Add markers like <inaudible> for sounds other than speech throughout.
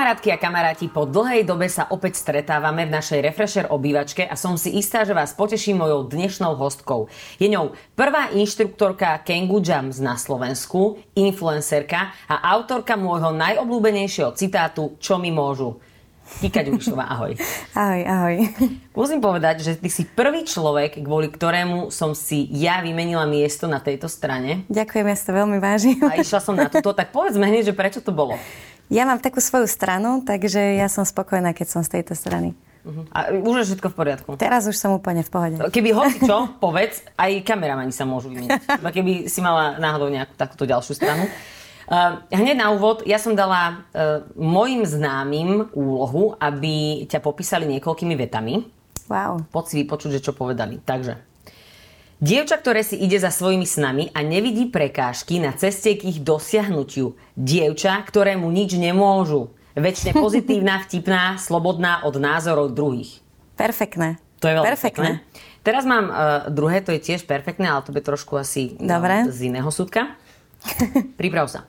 Kamarátky a kamaráti, po dlhej dobe sa opäť stretávame v našej Refresher obývačke a som si istá, že vás poteším mojou dnešnou hostkou. Je ňou prvá inštruktorka Kengu Jams na Slovensku, influencerka a autorka môjho najobľúbenejšieho citátu Čo mi môžu. Kika Ďurišová, ahoj. <laughs> Ahoj, ahoj. Musím povedať, že ty si prvý človek, kvôli ktorému som si ja vymenila miesto na tejto strane. Ďakujem, ja si to veľmi vážim. A išla som na túto, tak povedzme hneď, že prečo to bolo. <laughs> Ja mám takú svoju stranu, takže ja som spokojná, keď som z tejto strany. Uh-huh. A už je všetko v poriadku? Teraz už som úplne v pohode. Keby hoci <laughs> čo, povedz, aj kameramani sa môžu vymeniť. Keby si mala náhodou nejakú takúto ďalšiu stranu. Uh, hneď na úvod, ja som dala uh, mojim známym úlohu, aby ťa popísali niekoľkými vetami. Wow. Poď si vypočuť, že čo povedali. Takže, Dievča, ktoré si ide za svojimi snami a nevidí prekážky na ceste k ich dosiahnutiu. Dievča, ktorému nič nemôžu. Väčšine <laughs> pozitívna, vtipná, slobodná od názorov druhých. Perfektné. To je veľmi Perfektné. pekné. Teraz mám uh, druhé, to je tiež perfektné, ale to bude trošku asi Dobre. Uh, z iného súdka. <laughs> Priprav sa.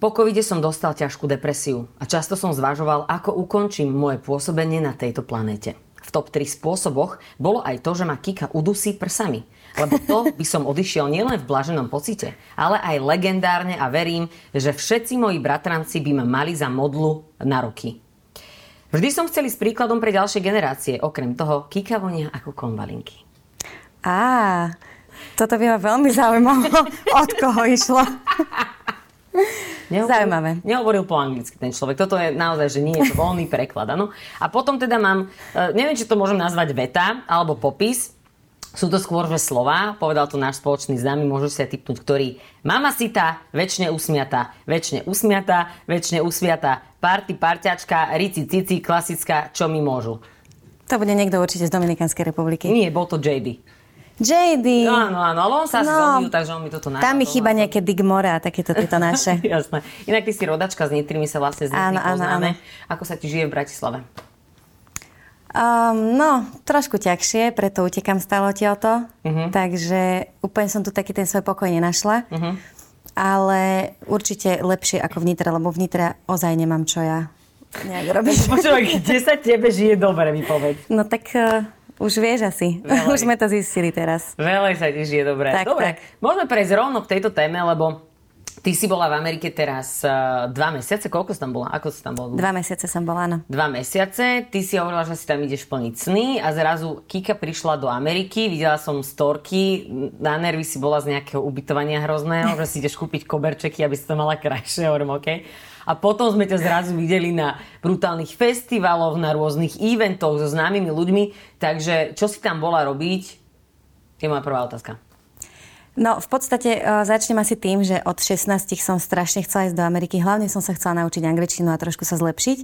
Po covide som dostal ťažkú depresiu a často som zvažoval, ako ukončím moje pôsobenie na tejto planete. Top 3 spôsoboch bolo aj to, že ma Kika udusí prsami. Lebo to <laughs> by som odišiel nielen v blaženom pocite, ale aj legendárne a verím, že všetci moji bratranci by ma mali za modlu na roky. Vždy som chceli s príkladom pre ďalšie generácie, okrem toho Kika vonia ako konvalinky. Á, toto by ma veľmi zaujímalo, <laughs> od koho išlo. <laughs> Nehovoril, Zaujímavé. Nehovoril po anglicky ten človek. Toto je naozaj, že nie je to <laughs> voľný preklad. Ano? A potom teda mám, e, neviem, či to môžem nazvať veta alebo popis. Sú to skôr, že slova, povedal to náš spoločný známy, môžu si aj typnúť, ktorý mama sita, väčšine usmiatá, väčšine usmiatá, väčšine usmiatá, party, parťačka, rici, cici, klasická, čo mi môžu. To bude niekto určite z Dominikanskej republiky. Nie, bol to JD. JD. Áno, áno, ale on sa asi No, zombil, takže on mi toto nájde. Tam mi chýba nejaké Digmore a takéto tieto naše. <laughs> Jasné. Inak ty si rodačka z Nitry, my sa vlastne z Nitry Áno, áno, poznáme. áno. Ako sa ti žije v Bratislave? Um, no, trošku ťažšie, preto utekam stále odtiaľto. Mhm. Takže úplne som tu taký ten svoj pokoj nenašla. Mhm. Ale určite lepšie ako v Nitre, lebo v Nitre ozaj nemám čo ja nejak robiť. <laughs> Počúvaj, kde sa tebe žije dobre, mi povedz. No tak uh, už vieš asi. Veľa. <laughs> už sme to zistili teraz. Veľa sa ti žije dobre. Tak, dobre, tak. môžeme prejsť rovno k tejto téme, lebo ty si bola v Amerike teraz uh, dva mesiace. Koľko si tam bola? Ako si tam bola? Dva mesiace som bola, áno. Dva mesiace, ty si hovorila, že si tam ideš plniť sny a zrazu Kika prišla do Ameriky, videla som storky, na nervy si bola z nejakého ubytovania hrozného, že si ideš kúpiť koberčeky, aby si to mala krajšie, hovorím, OK. A potom sme ťa zrazu videli na brutálnych festivaloch, na rôznych eventoch so známymi ľuďmi, takže čo si tam bola robiť, je moja prvá otázka. No, v podstate uh, začnem asi tým, že od 16 som strašne chcela ísť do Ameriky. Hlavne som sa chcela naučiť angličtinu a trošku sa zlepšiť.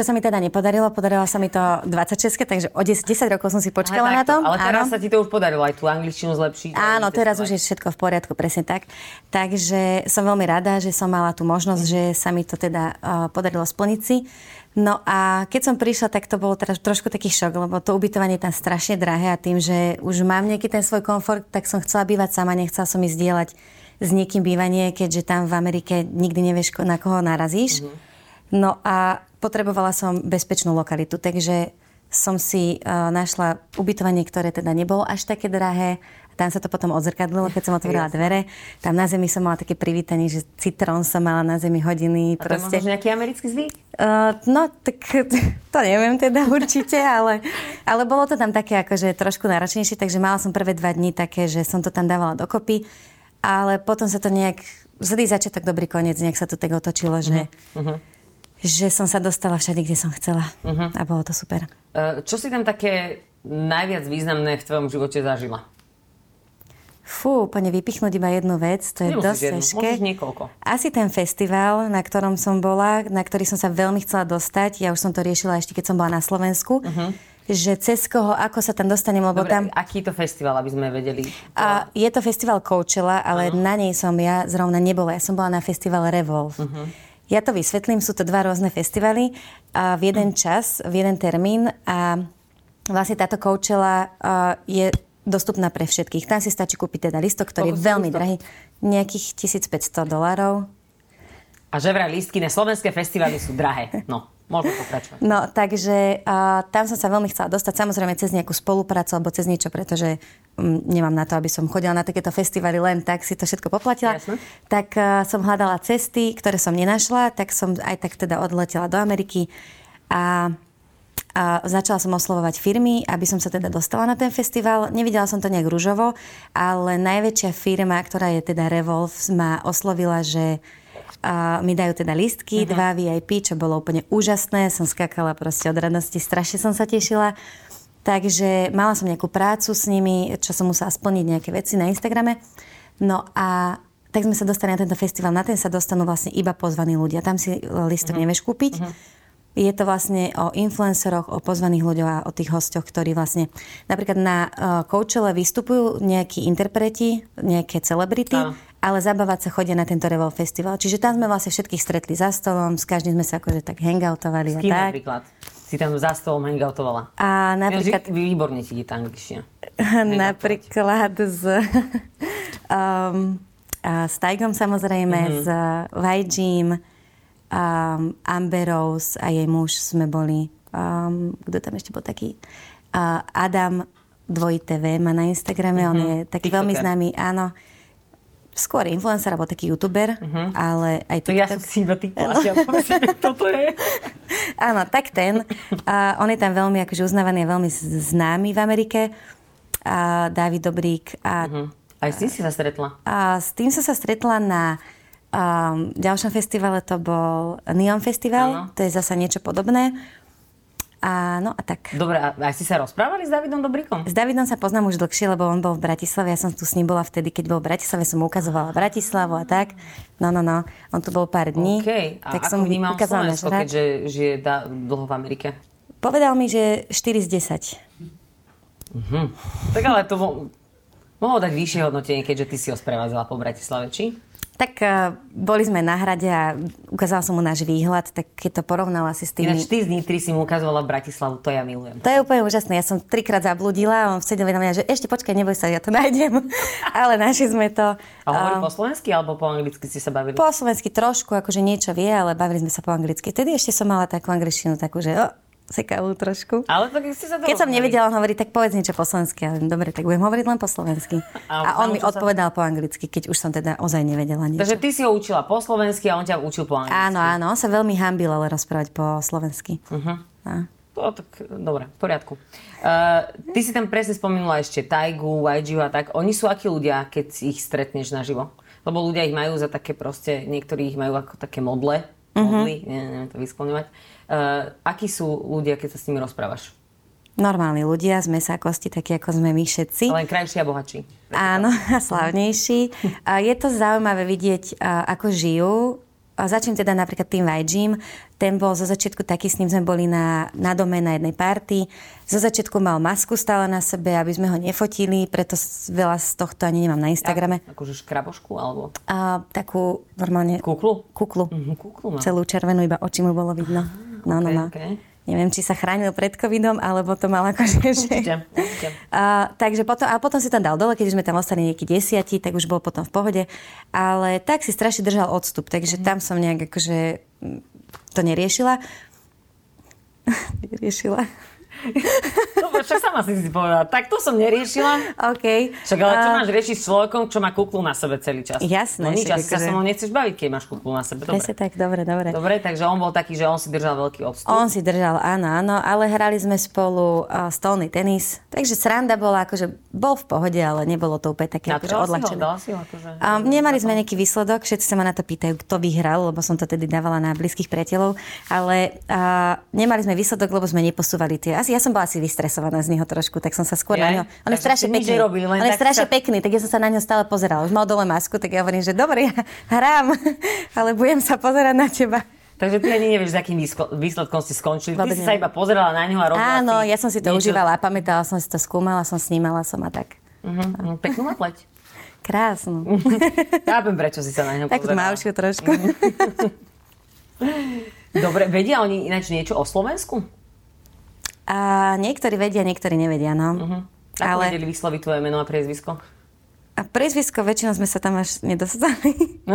Čo sa mi teda nepodarilo, podarilo sa mi to 26, takže o 10, 10 rokov som si počkala Ale na to. Ale teraz Áno. sa ti to už podarilo aj tú angličtinu zlepšiť. Áno, teraz už je všetko v poriadku, presne tak. Takže som veľmi rada, že som mala tú možnosť, že sa mi to teda uh, podarilo splniť si. No a keď som prišla, tak to bolo teraz trošku taký šok, lebo to ubytovanie je tam strašne drahé a tým, že už mám nejaký ten svoj komfort, tak som chcela bývať sama, nechcela som ísť dielať s niekým bývanie, keďže tam v Amerike nikdy nevieš, na koho narazíš. No a potrebovala som bezpečnú lokalitu, takže som si uh, našla ubytovanie, ktoré teda nebolo až také drahé. Tam sa to potom odzrkadlilo, keď som otvorila dvere. Tam na zemi som mala také privítanie, že citrón som mala na zemi hodiny. A to je možno že nejaký americký zvyk? Uh, no, tak <laughs> to neviem teda určite, ale, ale bolo to tam také akože trošku náročnejšie, takže mala som prvé dva dní také, že som to tam dávala dokopy, ale potom sa to nejak, zlý začiatok, dobrý koniec, nejak sa to tak otočilo, že, Mhm. Že som sa dostala všade, kde som chcela Mhm. a bolo to super. Uh, čo si tam také najviac významné v tvojom živote zažila? Fú, úplne vypichnúť iba jednu vec, to je Nemusíš dosť jednu, ťažké. niekoľko. Asi ten festival, na ktorom som bola, na ktorý som sa veľmi chcela dostať, ja už som to riešila ešte keď som bola na Slovensku, Mhm. že cez koho, ako sa tam dostanem, lebo Dobre, tam... aký to festival, aby sme vedeli? A je to festival Coachella, ale uh-huh. na nej som ja zrovna nebola. Ja som bola na festivale Revolve. Uh-huh. Ja to vysvetlím, sú to dva rôzne festivaly a v jeden čas, v jeden termín a vlastne táto Coachella uh, je dostupná pre všetkých. Tam si stačí kúpiť teda listok, ktorý je veľmi drahý. Nejakých 1500 dolárov. A že vraj lístky na slovenské festivaly sú drahé. No, môžeme pokračovať. No, takže uh, tam som sa veľmi chcela dostať, samozrejme cez nejakú spoluprácu alebo cez niečo, pretože um, nemám na to, aby som chodila na takéto festivaly len tak, si to všetko poplatila. Jasne. Tak uh, som hľadala cesty, ktoré som nenašla, tak som aj tak teda odletela do Ameriky a a začala som oslovovať firmy, aby som sa teda dostala na ten festival. Nevidela som to nejak rúžovo, ale najväčšia firma, ktorá je teda Revolve, ma oslovila, že a mi dajú teda listky, uh-huh. dva VIP, čo bolo úplne úžasné. Som skakala proste od radosti, strašne som sa tešila. Takže mala som nejakú prácu s nimi, čo som musela splniť nejaké veci na Instagrame. No a tak sme sa dostali na tento festival. Na ten sa dostanú vlastne iba pozvaní ľudia. Tam si listok uh-huh. nevieš kúpiť. Uh-huh. Je to vlastne o influenceroch, o pozvaných ľuďoch a o tých hostoch, ktorí vlastne napríklad na uh, Coachelle vystupujú nejakí interpreti, nejaké celebrity, Áno. Ale zabávať sa chodia na tento Revolve Festival. Čiže tam sme vlastne všetkých stretli za stolom, s každým sme sa akože tak hangoutovali. S kým a tak. napríklad? Si tam za stolom hangoutovala. A napríklad... Ja, výborne ti tá angličtina. napríklad s, <laughs> um, a s Tigom samozrejme, mm-hmm. s YGM, um, Amber Rose a jej muž sme boli. Um, kto tam ešte bol taký? Uh, Adam dvojité V má na Instagrame, uh-huh. on je taký TikToker. veľmi známy, áno. Skôr influencer, alebo taký youtuber, uh-huh. ale aj TikTok. Ja som si iba ja <laughs> toto je. áno, tak ten. Uh, on je tam veľmi akože uznávaný a veľmi známy v Amerike. Uh, David Dobrík. A, uh-huh. Aj s tým si sa stretla? A s tým som sa stretla na Um, ďalšom festivale to bol Neon Festival, ano. to je zasa niečo podobné. A, no a tak. Dobre, a aj si sa rozprávali s Davidom Dobríkom? S Davidom sa poznám už dlhšie, lebo on bol v Bratislave. Ja som tu s ním bola vtedy, keď bol v Bratislave, som mu ukazovala Bratislavu a tak. No, no, no. On tu bol pár dní. Okay. A tak ako som vnímal Slovensko, keďže žije da, dlho v Amerike? Povedal mi, že 4 z 10. Mhm. Tak ale to mohol dať vyššie hodnotenie, keďže ty si ho sprevádzala po Bratislave, či? Tak uh, boli sme na hrade a ukázala som mu náš výhľad, tak keď to porovnala si s tými... Ináč ty z Nitry si mu ukazovala Bratislavu, to ja milujem. To je úplne úžasné. Ja som trikrát zabludila a on vtedy vedel že ešte počkaj, neboj sa, ja to nájdem. <laughs> Ale našli sme to. A hovorí uh, po slovensky alebo po anglicky si sa bavili? Po slovensky trošku, akože niečo vie, ale bavili sme sa po anglicky. Vtedy ešte som mala takú angličtinu, takú, že oh, sekavú trošku. Ale tak ste sa Keď som nevedela hovoriť, tak povedz niečo po slovensky. Ale dobre, tak budem hovoriť len po slovensky. A, a on mi odpovedal sa... po anglicky, keď už som teda ozaj nevedela niečo. Takže ty si ho učila po slovensky a on ťa učil po anglicky. Áno, áno, on sa veľmi hambil ale rozprávať po slovensky. Uh-huh. A. To, tak, dobre, v poriadku. Uh, ty si tam presne spomínala ešte Taigu, YG a tak. Oni sú akí ľudia, keď ich stretneš naživo? Lebo ľudia ich majú za také proste, niektorí ich majú ako také modle, uh-huh. modly, neviem to vyskloňovať. Uh, akí sú ľudia, keď sa s nimi rozprávaš? Normálni ľudia, sme sa kosti, takí ako sme my všetci. Len krajší a bohatší. Áno, a slavnejší. Je to zaujímavé vidieť, ako žijú. Začnem teda napríklad tým Vajjim. Ten bol zo začiatku taký, s ním sme boli na, na dome na jednej party. Zo začiatku mal masku stále na sebe, aby sme ho nefotili, preto veľa z tohto ani nemám na Instagrame. A, akože škrabošku alebo? A, takú normálne... Kuklu? Kuklu. Mm-hmm, kuklu má. Celú červenú, iba oči mu bolo vidno. Aha. No, no, no. Okay. Neviem, či sa chránil pred covidom, alebo to mal akože... Že... A, takže potom, a potom si tam dal dole, keď sme tam ostali nejakí desiatí, tak už bol potom v pohode. Ale tak si strašne držal odstup, takže mm. tam som nejak akože to neriešila. <laughs> neriešila. <laughs> Dobre, však sama si si povedala. Tak to som neriešila. OK. Však ale čo máš riešiť s človekom, čo má kuklu na sebe celý čas? Jasné. No nič, asi sa so mnou nechceš baviť, keď máš kuklu na sebe. Dobre. tak, dobre, dobre. Dobre, takže on bol taký, že on si držal veľký odstup. On si držal, áno, áno, ale hrali sme spolu uh, stolný tenis. Takže sranda bola, akože bol v pohode, ale nebolo to úplne také akože odlačené. Si ho, akože... um, nemali sme nejaký výsledok, všetci sa ma na to pýtajú, kto vyhral, lebo som to tedy dávala na blízkych priateľov, ale uh, nemali sme výsledok, lebo sme neposúvali tie. Asi ja som bola asi vystresovaná z neho trošku, tak som sa skôr ja? na ňo... On je strašne pekný. Robí, on je strašne sa... pekný, tak ja som sa na ňo stále pozerala. Už mal dole masku, tak ja hovorím, že dobre, ja hrám, <laughs> ale budem sa pozerať na teba. Takže ty ani nevieš, s akým výsledkom si skončili. Vôbec ty si sa iba pozerala na ňu a robila Áno, ja som si to niečo... užívala, pamätala som si to, skúmala som, snímala som a tak. Uh-huh. Peknú má pleť. <laughs> Krásnu. Chápem, prečo si sa na ňom tak pozerala. Tak trošku. <laughs> Dobre, vedia oni ináč niečo o Slovensku? A niektorí vedia, niektorí nevedia, no. Uh-huh. Ako ale... vedeli vysloviť tvoje meno a priezvisko? A priezvisko väčšinou sme sa tam až nedostali. <laughs>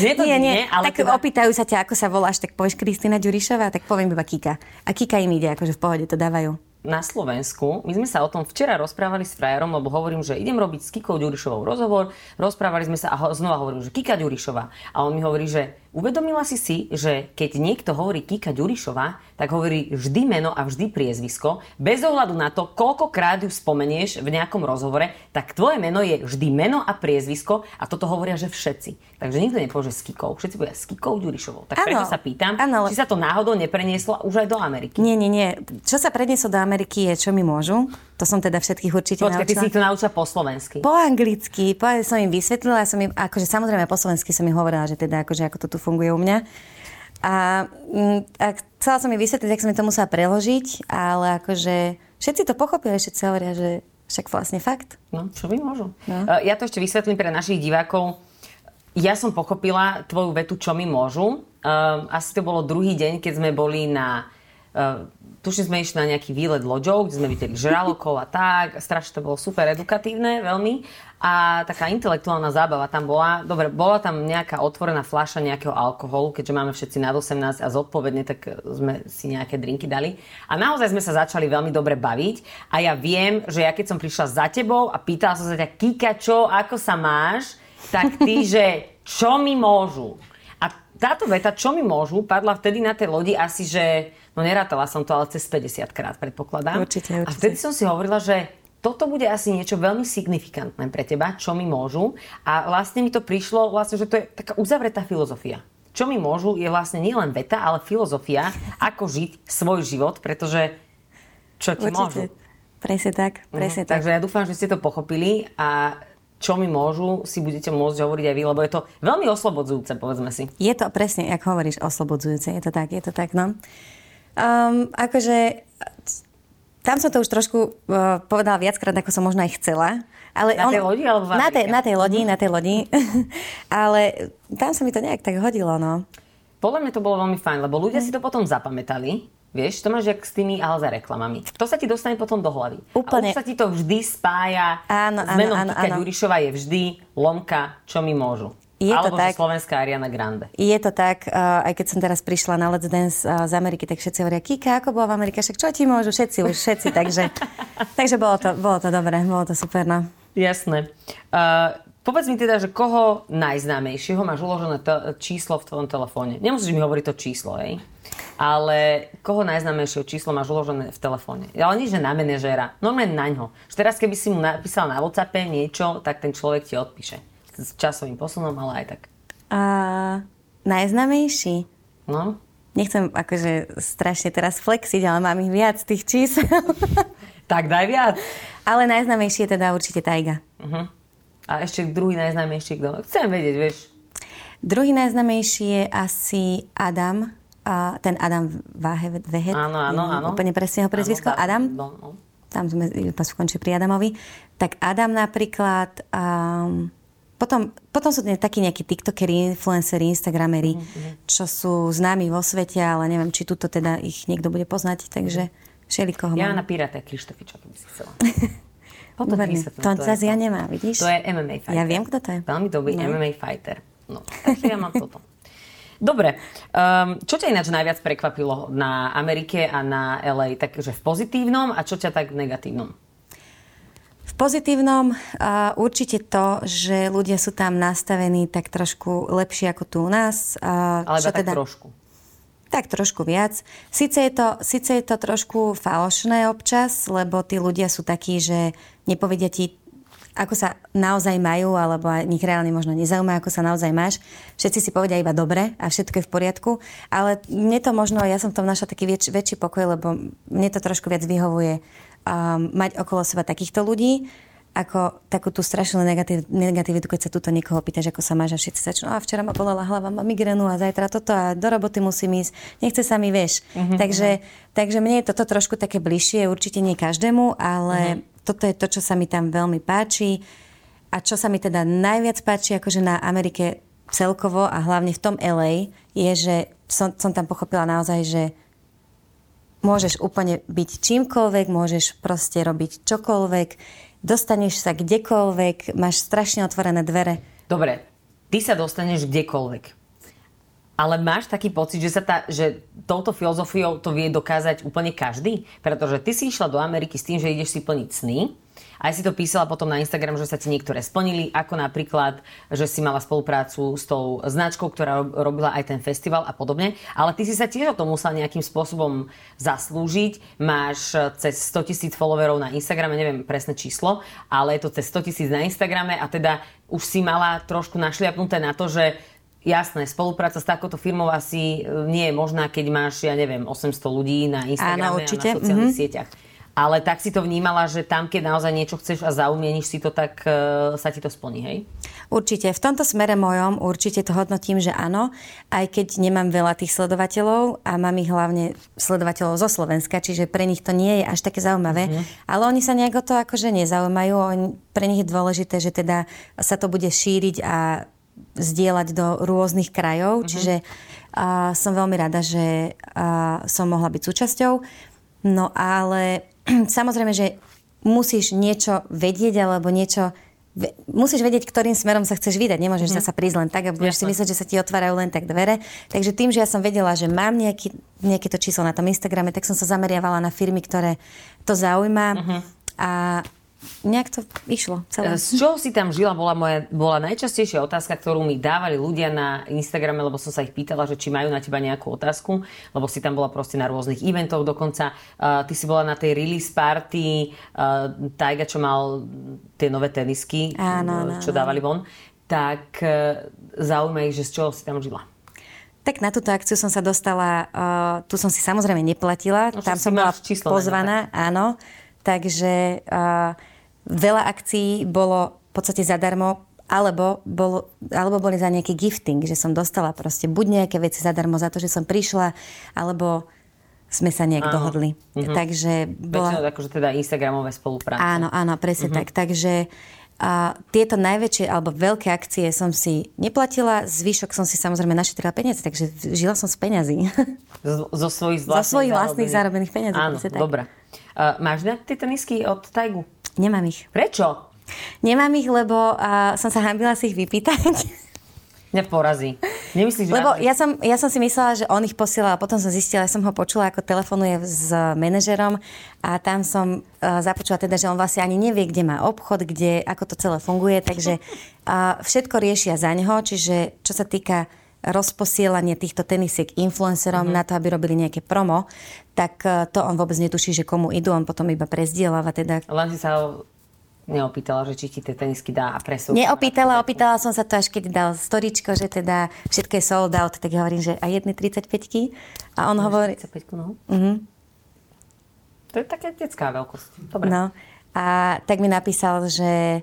Nie, to nie, nie, ale tak teda... opýtajú sa ťa, ako sa voláš, tak povieš Kristýna Ďurišová, tak poviem iba Kika. A Kika im ide, akože v pohode to dávajú na Slovensku. My sme sa o tom včera rozprávali s frajerom, lebo hovorím, že idem robiť s Kikou Ďurišovou rozhovor. Rozprávali sme sa a ho, znova hovorím, že Kika Ďurišová. A on mi hovorí, že uvedomila si si, že keď niekto hovorí Kika Ďurišová, tak hovorí vždy meno a vždy priezvisko. Bez ohľadu na to, koľkokrát ju spomenieš v nejakom rozhovore, tak tvoje meno je vždy meno a priezvisko a toto hovoria, že všetci. Takže nikto nepovie, že s Kikou. Všetci povedia s Kikou Ďurišovou. Tak ano, preto sa pýtam, ano, či sa to náhodou neprenieslo už aj do Ameriky. Nie, nie, nie. Čo sa prenieslo do Ameriky je, čo mi môžu. To som teda všetkých určite Počkej, ty si to naučila po slovensky. Po anglicky. Po, som im vysvetlila, som im, akože samozrejme po slovensky som im hovorila, že teda akože ako to tu funguje u mňa. A, mm, a chcela som mi vysvetliť, ak som mi to musela preložiť, ale akože všetci to pochopili, všetci hovoria, že však vlastne fakt. No, čo by môžu. No. E, ja to ešte vysvetlím pre našich divákov. Ja som pochopila tvoju vetu, čo mi môžu. Um, asi to bolo druhý deň, keď sme boli na Uh, tuším, sme išli na nejaký výlet loďou, kde sme videli žralokov a tak. Strašne to bolo super edukatívne, veľmi. A taká intelektuálna zábava tam bola. Dobre, bola tam nejaká otvorená fľaša nejakého alkoholu, keďže máme všetci nad 18 a zodpovedne, tak sme si nejaké drinky dali. A naozaj sme sa začali veľmi dobre baviť. A ja viem, že ja keď som prišla za tebou a pýtala som sa ťa, Kika, čo, ako sa máš, tak ty, <laughs> že čo mi môžu? A táto veta, čo mi môžu, padla vtedy na tej lodi asi, že No nerátala som to, ale cez 50 krát predpokladám. Určite, určite. A vtedy som si hovorila, že toto bude asi niečo veľmi signifikantné pre teba, čo mi môžu. A vlastne mi to prišlo, vlastne, že to je taká uzavretá filozofia. Čo mi môžu je vlastne nielen veta, ale filozofia, ako žiť svoj život, pretože čo ti Určite. môžu. Presne tak, presne mm, tak. Takže ja dúfam, že ste to pochopili a čo mi môžu, si budete môcť hovoriť aj vy, lebo je to veľmi oslobodzujúce, povedzme si. Je to presne, ako hovoríš, oslobodzujúce. Je to tak, je to tak, no. Um, akože tam som to už trošku uh, povedala viackrát, ako som možno aj chcela. Ale na on, tej lodi alebo na tej, na tej lodi, na tej lodi. <laughs> ale tam sa mi to nejak tak hodilo, no. Podľa mňa to bolo veľmi fajn, lebo ľudia mm. si to potom zapamätali. Vieš, to máš jak s tými Alza reklamami. To sa ti dostane potom do hlavy. Úplne. A už sa ti to vždy spája. Áno, menom áno, áno, Ďurišová je vždy lomka, čo mi môžu. Je Alebo to tak, slovenská Ariana Grande. Je to tak, uh, aj keď som teraz prišla na Let's Dance uh, z Ameriky, tak všetci hovoria, Kika, ako bola v Amerike? Však čo ti môžu? Všetci už, všetci. takže <laughs> takže bolo, to, bolo to dobré, bolo to super. No. Jasné. Uh, povedz mi teda, že koho najznámejšieho máš uložené to, číslo v tvojom telefóne? Nemusíš mi hovoriť to číslo, hej? Ale koho najznámejšieho číslo máš uložené v telefóne? Ale nie, že na manažéra, normálne na ňo. Že teraz, keby si mu napísal na WhatsAppe niečo, tak ten človek ti odpíše s časovým posunom, ale aj tak. A najznamejší? No? Nechcem akože strašne teraz flexiť, ale mám ich viac tých čísel. <laughs> tak daj viac. Ale najznamejší je teda určite Tajga. Uh-huh. A ešte druhý najznamejší kto? Chcem vedieť, vieš. Druhý najznamejší je asi Adam, a ten Adam Váhe, Vehet. Áno, áno, áno. Úplne presne ho prezvisko. Adam. No, no. Tam sme skončili pri Adamovi. Tak Adam napríklad... Um, potom, potom sú takí nejakí tiktokeri, influenceri, instagrameri, mm-hmm. čo sú známi vo svete, ale neviem, či tuto teda ich niekto bude poznať, takže všelikoho Ja mám. na Pirate Krištofiča, keby si chcela. <laughs> Potom Dobre, to, zase ja nemám, vidíš? To je MMA fighter. Ja viem, kto to je. Veľmi dobrý no. MMA fighter. No, takže ja mám <laughs> toto. Dobre, um, čo ťa ináč najviac prekvapilo na Amerike a na LA? Takže v pozitívnom a čo ťa tak v negatívnom? V pozitívnom uh, určite to, že ľudia sú tam nastavení tak trošku lepšie ako tu u nás. Uh, Ale čo tak teda, trošku. Tak trošku viac. Sice je, to, sice je to trošku falošné občas, lebo tí ľudia sú takí, že nepovedia ti ako sa naozaj majú, alebo nich reálne možno nezaujíma, ako sa naozaj máš. Všetci si povedia iba dobre a všetko je v poriadku, ale mne to možno, ja som v tom našla taký väč, väčší pokoj, lebo mne to trošku viac vyhovuje um, mať okolo seba takýchto ľudí ako takú tú strašnú negativ, negativitu, keď sa tuto niekoho pýtaš, ako sa máš a všetci začnú, a včera ma bolela hlava, mám migrénu a zajtra toto a do roboty musím ísť, nechce sa mi, vieš. Uh-huh. Takže, takže mne je toto trošku také bližšie, určite nie každému, ale uh-huh. toto je to, čo sa mi tam veľmi páči a čo sa mi teda najviac páči, akože na Amerike celkovo a hlavne v tom LA, je, že som, som tam pochopila naozaj, že môžeš úplne byť čímkoľvek, môžeš proste robiť čokoľvek, dostaneš sa kdekoľvek, máš strašne otvorené dvere. Dobre, ty sa dostaneš kdekoľvek. Ale máš taký pocit, že, sa tá, že touto filozofiou to vie dokázať úplne každý? Pretože ty si išla do Ameriky s tým, že ideš si plniť sny aj si to písala potom na Instagram, že sa ti niektoré splnili, ako napríklad, že si mala spoluprácu s tou značkou, ktorá robila aj ten festival a podobne. Ale ty si sa tiež o to musela nejakým spôsobom zaslúžiť. Máš cez 100 tisíc followerov na Instagrame, neviem presné číslo, ale je to cez 100 tisíc na Instagrame a teda už si mala trošku našliapnuté na to, že Jasné, spolupráca s takouto firmou asi nie je možná, keď máš, ja neviem, 800 ľudí na Instagrame Áno, určite. a na sociálnych mm-hmm. sieťach ale tak si to vnímala, že tam, keď naozaj niečo chceš a zaumieníš si to, tak uh, sa ti to splní, hej? Určite. V tomto smere mojom určite to hodnotím, že áno, aj keď nemám veľa tých sledovateľov a mám ich hlavne sledovateľov zo Slovenska, čiže pre nich to nie je až také zaujímavé, mm-hmm. ale oni sa nejako to akože nezaujímajú, pre nich je dôležité, že teda sa to bude šíriť a zdieľať do rôznych krajov, mm-hmm. čiže uh, som veľmi rada, že uh, som mohla byť súčasťou. No ale <clears throat> samozrejme, že musíš niečo vedieť alebo niečo musíš vedieť, ktorým smerom sa chceš vydať. Nemôžeš mm. sa prísť len tak a budeš si myslieť, že sa ti otvárajú len tak dvere. Takže tým, že ja som vedela, že mám nejaký, nejaké to číslo na tom Instagrame, tak som sa zameriavala na firmy, ktoré to zaujíma. Mm-hmm. A nejak to išlo celé. Z čoho si tam žila, bola, moja, bola najčastejšia otázka, ktorú mi dávali ľudia na Instagrame, lebo som sa ich pýtala, že či majú na teba nejakú otázku, lebo si tam bola proste na rôznych eventoch dokonca. Uh, ty si bola na tej release party uh, Taiga, čo mal tie nové tenisky, áno, áno, čo dávali von. Tak uh, zaujíma ich, že z čoho si tam žila. Tak na túto akciu som sa dostala, uh, tu som si samozrejme neplatila, no, tam som bola pozvaná, áno. Takže uh, Veľa akcií bolo v podstate zadarmo, alebo, bol, alebo boli za nejaký gifting, že som dostala proste buď nejaké veci zadarmo za to, že som prišla, alebo sme sa nejak áno. dohodli. Mm-hmm. Takže bola... Väčšinou akože teda Instagramové spolupráce. Áno, áno, presne mm-hmm. tak. Takže a tieto najväčšie alebo veľké akcie som si neplatila, zvyšok som si samozrejme našetrila peniaze, takže žila som z peňazí. <laughs> Zo, zo svojich vlastných, zo svojich vlastných zárobených peniazí. Áno, dobre. Uh, máš na tie tenisky od Taigu? Nemám ich. Prečo? Nemám ich, lebo uh, som sa hambila si ich vypýtať. Mňa porazí. Nemyslíš, že... Lebo ja som, ja som si myslela, že on ich posielal a potom som zistila, ja som ho počula, ako telefonuje s manažerom a tam som uh, započula teda, že on vlastne ani nevie, kde má obchod, kde, ako to celé funguje, takže uh, všetko riešia za neho, čiže čo sa týka rozposielanie týchto tenisiek influencerom mm-hmm. na to, aby robili nejaké promo, tak e, to on vôbec netuší, že komu idú, on potom iba prezdieláva. Teda... Len si sa neopýtala, že či ti tie tenisky dá a presúva. Neopýtala, opýtala som sa to až keď dal storičko, že teda všetko je sold out, tak hovorím, že a jedny 35 A on hovorí... 35 no? Mm-hmm. To je taká detská veľkosť. Dobre. No. A tak mi napísal, že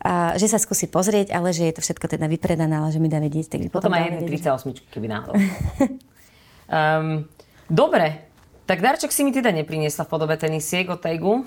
a že sa skúsi pozrieť, ale že je to všetko teda vypredané, ale že mi dá vedieť. Tak potom, potom aj jedné 38, keby náhodou. um, <laughs> dobre, tak darček si mi teda nepriniesla v podobe tenisiek od Taigu.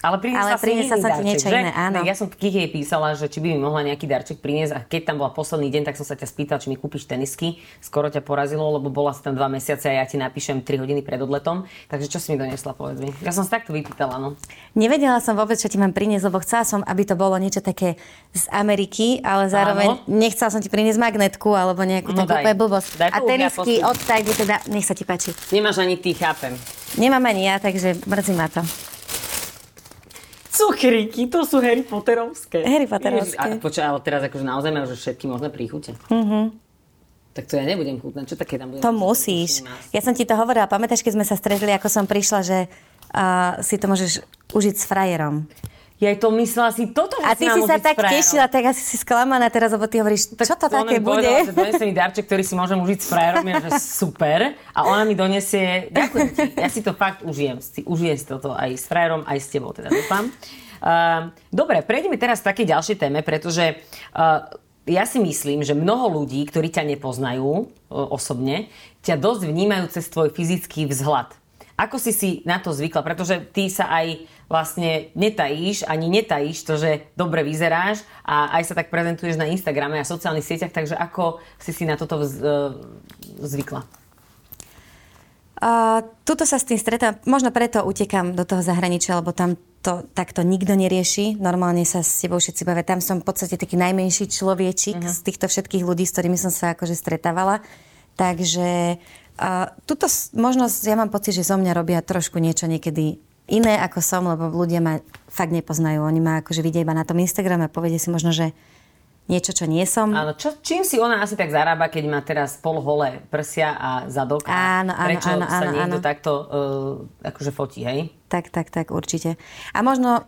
Ale priniesla, Ale priniesla sa ti niečo iné, áno. Ja som Kiki jej písala, že či by mi mohla nejaký darček priniesť a keď tam bola posledný deň, tak som sa ťa spýtal, či mi kúpiš tenisky. Skoro ťa porazilo, lebo bola si tam dva mesiace a ja ti napíšem 3 hodiny pred odletom. Takže čo si mi donesla, povedz mi. Ja som sa takto vypýtala, no. Nevedela som vôbec, čo ti mám priniesť, lebo chcela som, aby to bolo niečo také z Ameriky, ale zároveň áno. nechcela som ti priniesť magnetku alebo nejakú no takú daj. blbosť. Daj a tenisky od teda, nech sa ti páči. Nemáš ani ty, chápem. Nemám ani ja, takže mrzí ma to. Cukríky, to sú Harry Potterovské. Harry Potterovské. a počkaj, ale teraz akože naozaj majú že všetky možné príchute. Mhm. Tak to ja nebudem chutnať. Čo také tam budem? To musíš. Ja som ti to hovorila. Pamätáš, keď sme sa stretli, ako som prišla, že uh, si to môžeš užiť s frajerom. Ja to myslela si, toto A ty si sa tak tešila, tak asi si sklamaná teraz, lebo ty hovoríš, tak čo to také bude? Povedala, že donesie mi darček, ktorý si môžem užiť s frajerom, je, že super. A ona mi donesie, ďakujem ti, ja si to fakt užijem. Si, užijem si toto aj s frajerom, aj s tebou, teda dúfam. Uh, dobre, prejdeme teraz k takej ďalšej téme, pretože uh, ja si myslím, že mnoho ľudí, ktorí ťa nepoznajú uh, osobne, ťa dosť vnímajú cez tvoj fyzický vzhľad. Ako si si na to zvykla? Pretože ty sa aj vlastne netajíš, ani netajíš to, že dobre vyzeráš a aj sa tak prezentuješ na Instagrame a sociálnych sieťach, takže ako si si na toto uh, zvykla? Uh, tuto sa s tým stretám, možno preto utekám do toho zahraničia, lebo tam to takto nikto nerieši. Normálne sa s tebou všetci bavia. Tam som v podstate taký najmenší človečik uh-huh. z týchto všetkých ľudí, s ktorými som sa akože stretávala. Takže uh, tuto možnosť, ja mám pocit, že zo mňa robia trošku niečo niekedy iné ako som, lebo ľudia ma fakt nepoznajú. Oni ma akože vidia iba na tom Instagrame a povedia si možno, že niečo, čo nie som. Áno, čo, čím si ona asi tak zarába, keď má teraz holé prsia a zadok? A áno, áno, prečo áno, sa áno, niekto áno. takto uh, akože fotí, hej? Tak, tak, tak, určite. A možno,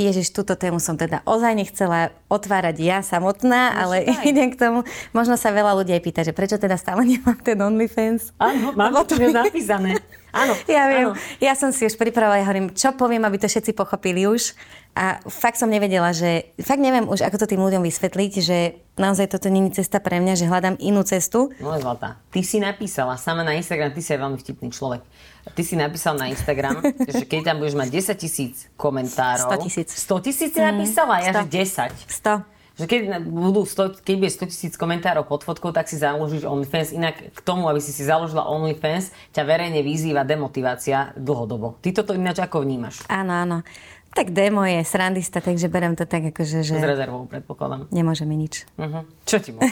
Ježiš, túto tému som teda ozaj nechcela otvárať ja samotná, ale daj. idem k tomu. Možno sa veľa ľudí aj pýta, že prečo teda stále <laughs> nemám ten OnlyFans. Áno, <laughs> mám to tu napísané. Áno, <laughs> Ja viem, áno. ja som si už pripravila, ja hovorím, čo poviem, aby to všetci pochopili už. A fakt som nevedela, že, fakt neviem už, ako to tým ľuďom vysvetliť, že naozaj toto je cesta pre mňa, že hľadám inú cestu. No zlatá. Ty si napísala sama na Instagram, ty si aj veľmi vtipný človek. Ty si napísal na Instagram, <laughs> že keď tam budeš mať 10 tisíc komentárov. 100 tisíc. 100 tisíc si napísala? Ja, že 10. 100. Že keď, budú 100, keď bude 100 tisíc komentárov pod fotkou, tak si založíš OnlyFans. Inak k tomu, aby si si založila OnlyFans, ťa verejne vyzýva demotivácia dlhodobo. Ty toto ináč ako vnímaš? Áno, áno. Tak demo je srandista, takže berem to tak, akože, že S rezervou, predpokladám. nemôže mi nič. Uh-huh. Čo ti môže?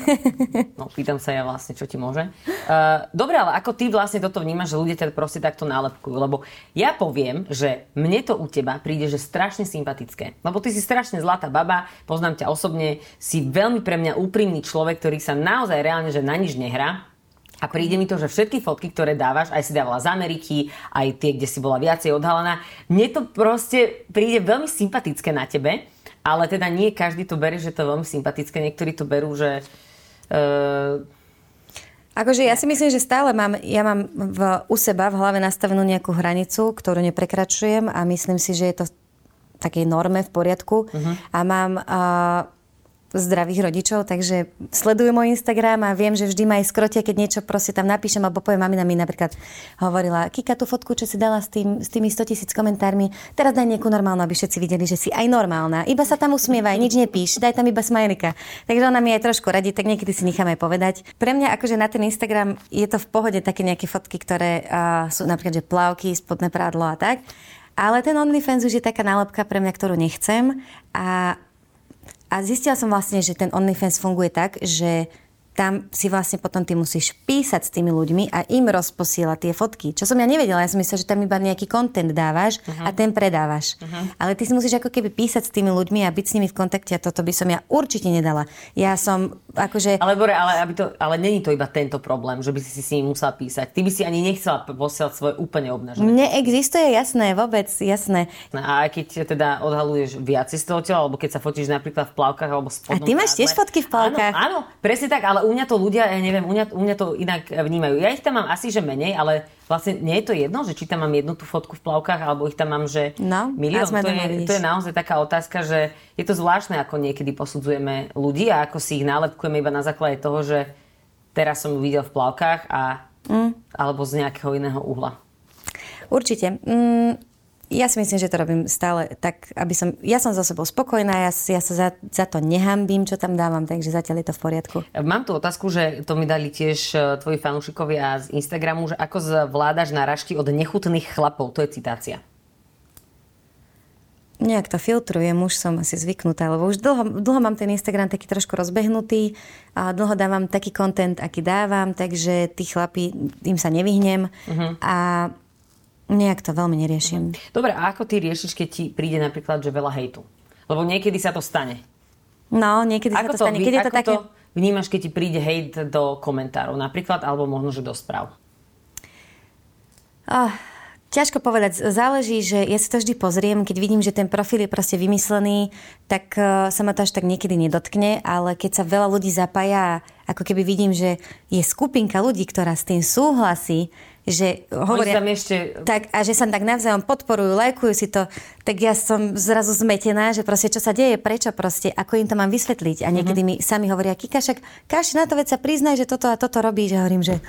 No, pýtam sa ja vlastne, čo ti môže. Uh, dobre, ale ako ty vlastne toto vnímaš, že ľudia ťa proste takto nálepkujú? Lebo ja poviem, že mne to u teba príde, že strašne sympatické. Lebo ty si strašne zlatá baba, poznám ťa osobne, si veľmi pre mňa úprimný človek, ktorý sa naozaj reálne, že na nič nehrá. A príde mi to, že všetky fotky, ktoré dávaš, aj si dávala z Ameriky, aj tie, kde si bola viacej odhalená, mne to proste príde veľmi sympatické na tebe, ale teda nie každý to berie, že to je veľmi sympatické. Niektorí to berú, že... Uh, Akože ja si myslím, že stále mám, ja mám v, u seba v hlave nastavenú nejakú hranicu, ktorú neprekračujem a myslím si, že je to v takej norme v poriadku. Uh-huh. A mám uh, zdravých rodičov, takže sledujú môj Instagram a viem, že vždy ma aj skrotia, keď niečo proste tam napíšem, alebo poviem, mamina mi napríklad hovorila, Kika, tú fotku, čo si dala s, tým, s tými 100 tisíc komentármi, teraz daj nejakú normálnu, aby všetci videli, že si aj normálna. Iba sa tam usmievaj, nič nepíš, daj tam iba smajlika. Takže ona mi aj trošku radí, tak niekedy si nechám aj povedať. Pre mňa akože na ten Instagram je to v pohode také nejaké fotky, ktoré uh, sú napríklad, že plavky, spodné prádlo a tak. Ale ten OnlyFans už je taká nálepka pre mňa, ktorú nechcem. A a zistila som vlastne, že ten OnlyFans funguje tak, že tam si vlastne potom ty musíš písať s tými ľuďmi a im rozposielať tie fotky. Čo som ja nevedela, ja som myslela, že tam iba nejaký content dávaš uh-huh. a ten predávaš. Uh-huh. Ale ty si musíš ako keby písať s tými ľuďmi a byť s nimi v kontakte a toto by som ja určite nedala. Ja som akože... ale Bore, ale, aby to, ale není to iba tento problém, že by si si s nimi musela písať. Ty by si ani nechcela posielať svoje úplne obnažené. Neexistuje, jasné, vôbec, jasné. A aj keď teda odhaluješ viac z toho tela, alebo keď sa fotíš napríklad v plavkách alebo v A ty máš tiež fotky v plavkách? Áno, áno, presne tak, ale u mňa to ľudia, ja neviem, u mňa, u mňa to inak vnímajú. Ja ich tam mám asi, že menej, ale vlastne nie je to jedno, že či tam mám jednu tú fotku v plavkách, alebo ich tam mám, že No, milión. To je, to je naozaj taká otázka, že je to zvláštne, ako niekedy posudzujeme ľudí a ako si ich nálepkujeme iba na základe toho, že teraz som ju videl v plavkách a, mm. alebo z nejakého iného uhla. Určite. Mm, ja si myslím, že to robím stále tak, aby som... Ja som za sebou spokojná, ja, ja sa za, za to nehambím, čo tam dávam, takže zatiaľ je to v poriadku. Mám tu otázku, že to mi dali tiež e, tvoji fanúšikovia z Instagramu, že ako zvládaš náražky od nechutných chlapov. To je citácia. Nejak to filtrujem, už som asi zvyknutá, lebo už dlho, dlho mám ten Instagram taký trošku rozbehnutý a dlho dávam taký kontent, aký dávam, takže tí chlapi, im sa nevyhnem uh-huh. a nejak to veľmi neriešim. Dobre, a ako ty riešiš, keď ti príde napríklad, že veľa hejtu? Lebo niekedy sa to stane. No, niekedy Ako sa to stane. vy- Keď je to ako také... to vnímaš, keď ti príde hejt do komentárov napríklad, alebo možno, že do správ? Oh, ťažko povedať. Záleží, že ja si to vždy pozriem, keď vidím, že ten profil je proste vymyslený, tak uh, sa ma to až tak niekedy nedotkne, ale keď sa veľa ľudí zapája, ako keby vidím, že je skupinka ľudí, ktorá s tým súhlasí, že hovoria... ešte... Tak, a že sa tak navzájom podporujú, lajkujú si to, tak ja som zrazu zmetená, že proste čo sa deje, prečo proste, ako im to mám vysvetliť. A niekedy uh-huh. mi sami hovoria, Kika, však Kaši, na to veď sa priznaj, že toto a toto robíš. A hovorím, že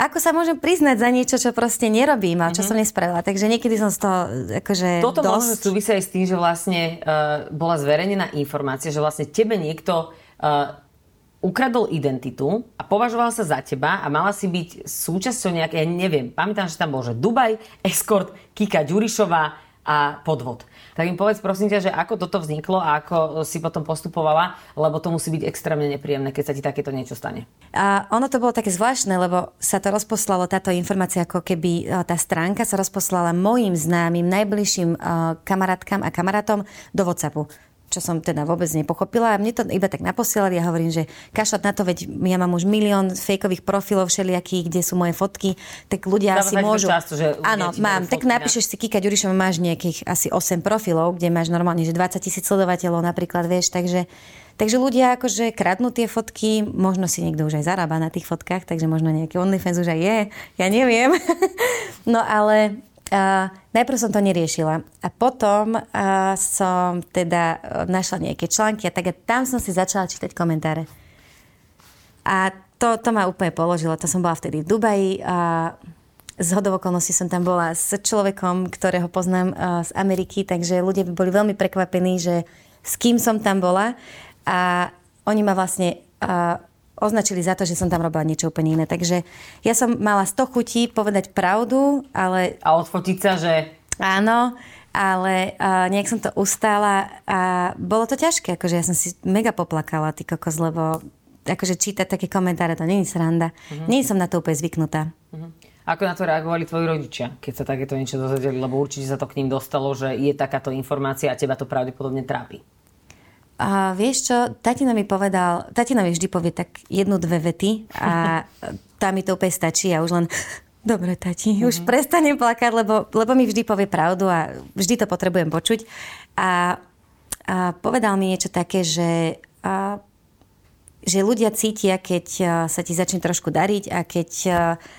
ako sa môžem priznať za niečo, čo proste nerobím a čo mm-hmm. som nespravila. Takže niekedy som z toho akože Toto dosť... možno súvisia aj s tým, že vlastne uh, bola zverejnená informácia, že vlastne tebe niekto uh, ukradol identitu a považoval sa za teba a mala si byť súčasťou nejaké, ja neviem, pamätám, že tam bol, že Dubaj, Escort, Kika Ďurišová a podvod. Tak im povedz prosím ťa, že ako toto vzniklo a ako si potom postupovala, lebo to musí byť extrémne nepríjemné, keď sa ti takéto niečo stane. A ono to bolo také zvláštne, lebo sa to rozposlalo, táto informácia, ako keby e, tá stránka sa rozposlala mojim známym, najbližším uh, kamarátkam a kamarátom do WhatsAppu čo som teda vôbec nepochopila. A mne to iba tak naposielali a hovorím, že kašľať na to, veď ja mám už milión fejkových profilov všelijakých, kde sú moje fotky, tak ľudia Dáva si môžu... Často, že Áno, mám. Tak napíšeš si Kika Ďurišova, máš nejakých asi 8 profilov, kde máš normálne, že 20 tisíc sledovateľov napríklad, vieš, takže Takže ľudia akože kradnú tie fotky, možno si niekto už aj zarába na tých fotkách, takže možno nejaký OnlyFans už aj je, ja neviem. <laughs> no ale Uh, najprv som to neriešila a potom uh, som teda našla nejaké články a tak a tam som si začala čítať komentáre. A to, to ma úplne položilo. To som bola vtedy v Dubaji a z hodov okolností som tam bola s človekom, ktorého poznám uh, z Ameriky, takže ľudia boli veľmi prekvapení, že s kým som tam bola a oni ma vlastne uh, označili za to, že som tam robila niečo úplne iné. Takže ja som mala 100 chutí povedať pravdu, ale... A odfotiť sa, že... Áno, ale uh, nejak som to ustála a bolo to ťažké, akože ja som si mega poplakala, ty kokos, lebo akože čítať také komentáre, to není sranda. Uh-huh. Nie som na to úplne zvyknutá. Uh-huh. Ako na to reagovali tvoji rodičia, keď sa takéto niečo dozvedeli? Lebo určite sa to k ním dostalo, že je takáto informácia a teba to pravdepodobne trápi. A vieš čo, tatino mi povedal, tatino mi vždy povie tak jednu, dve vety a <laughs> tá mi to úplne stačí a už len <laughs> Dobre, tati, mm-hmm. už prestanem plakať, lebo, lebo mi vždy povie pravdu a vždy to potrebujem počuť. A, a povedal mi niečo také, že, a, že ľudia cítia, keď sa ti začne trošku dariť a keď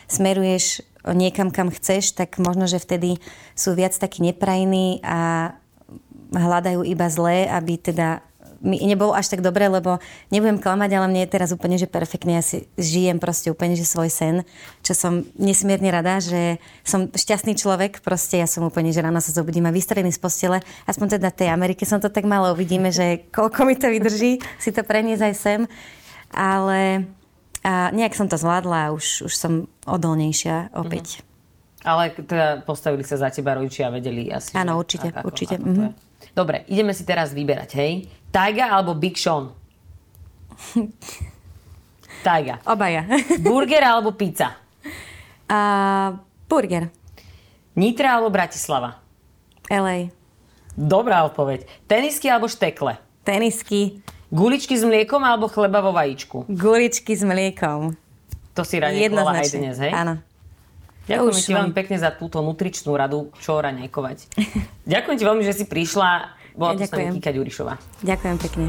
smeruješ niekam, kam chceš, tak možno, že vtedy sú viac takí neprajní a hľadajú iba zlé, aby teda mi nebolo až tak dobre, lebo nebudem klamať, ale mne je teraz úplne, že perfektne. Ja si žijem proste úplne, že svoj sen, čo som nesmierne rada, že som šťastný človek, proste ja som úplne, že ráno sa zobudím a vystrený z postele. Aspoň teda tej Amerike som to tak malo, uvidíme, že koľko mi to vydrží si to preniesť aj sem. Ale a nejak som to zvládla a už, už som odolnejšia opäť. Mm-hmm. Ale teda postavili sa za teba rodičia a vedeli asi. Áno, určite, ako, určite. Ako mm-hmm. Dobre, ideme si teraz vyberať, hej? Taiga alebo Big Sean? <laughs> Taiga. Obaja. <laughs> burger alebo pizza? Uh, burger. Nitra alebo Bratislava? LA. Dobrá odpoveď. Tenisky alebo štekle? Tenisky. Guličky s mliekom alebo chleba vo vajíčku? Guličky s mliekom. To si raňajkovala aj dnes, hej? Áno. Ďakujem ti veľmi pekne za túto nutričnú radu, čo raňajkovať. Ďakujem ti veľmi, že si prišla. Bola ja tu s nami Kika Ďurišová. Ďakujem pekne.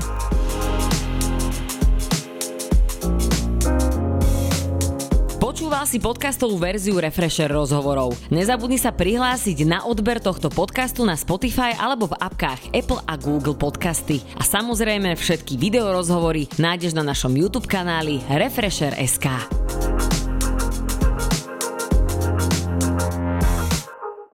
Počúval si podcastovú verziu Refresher rozhovorov. Nezabudni sa prihlásiť na odber tohto podcastu na Spotify alebo v apkách Apple a Google Podcasty. A samozrejme všetky videorozhovory nájdeš na našom YouTube kanáli Refresher.sk.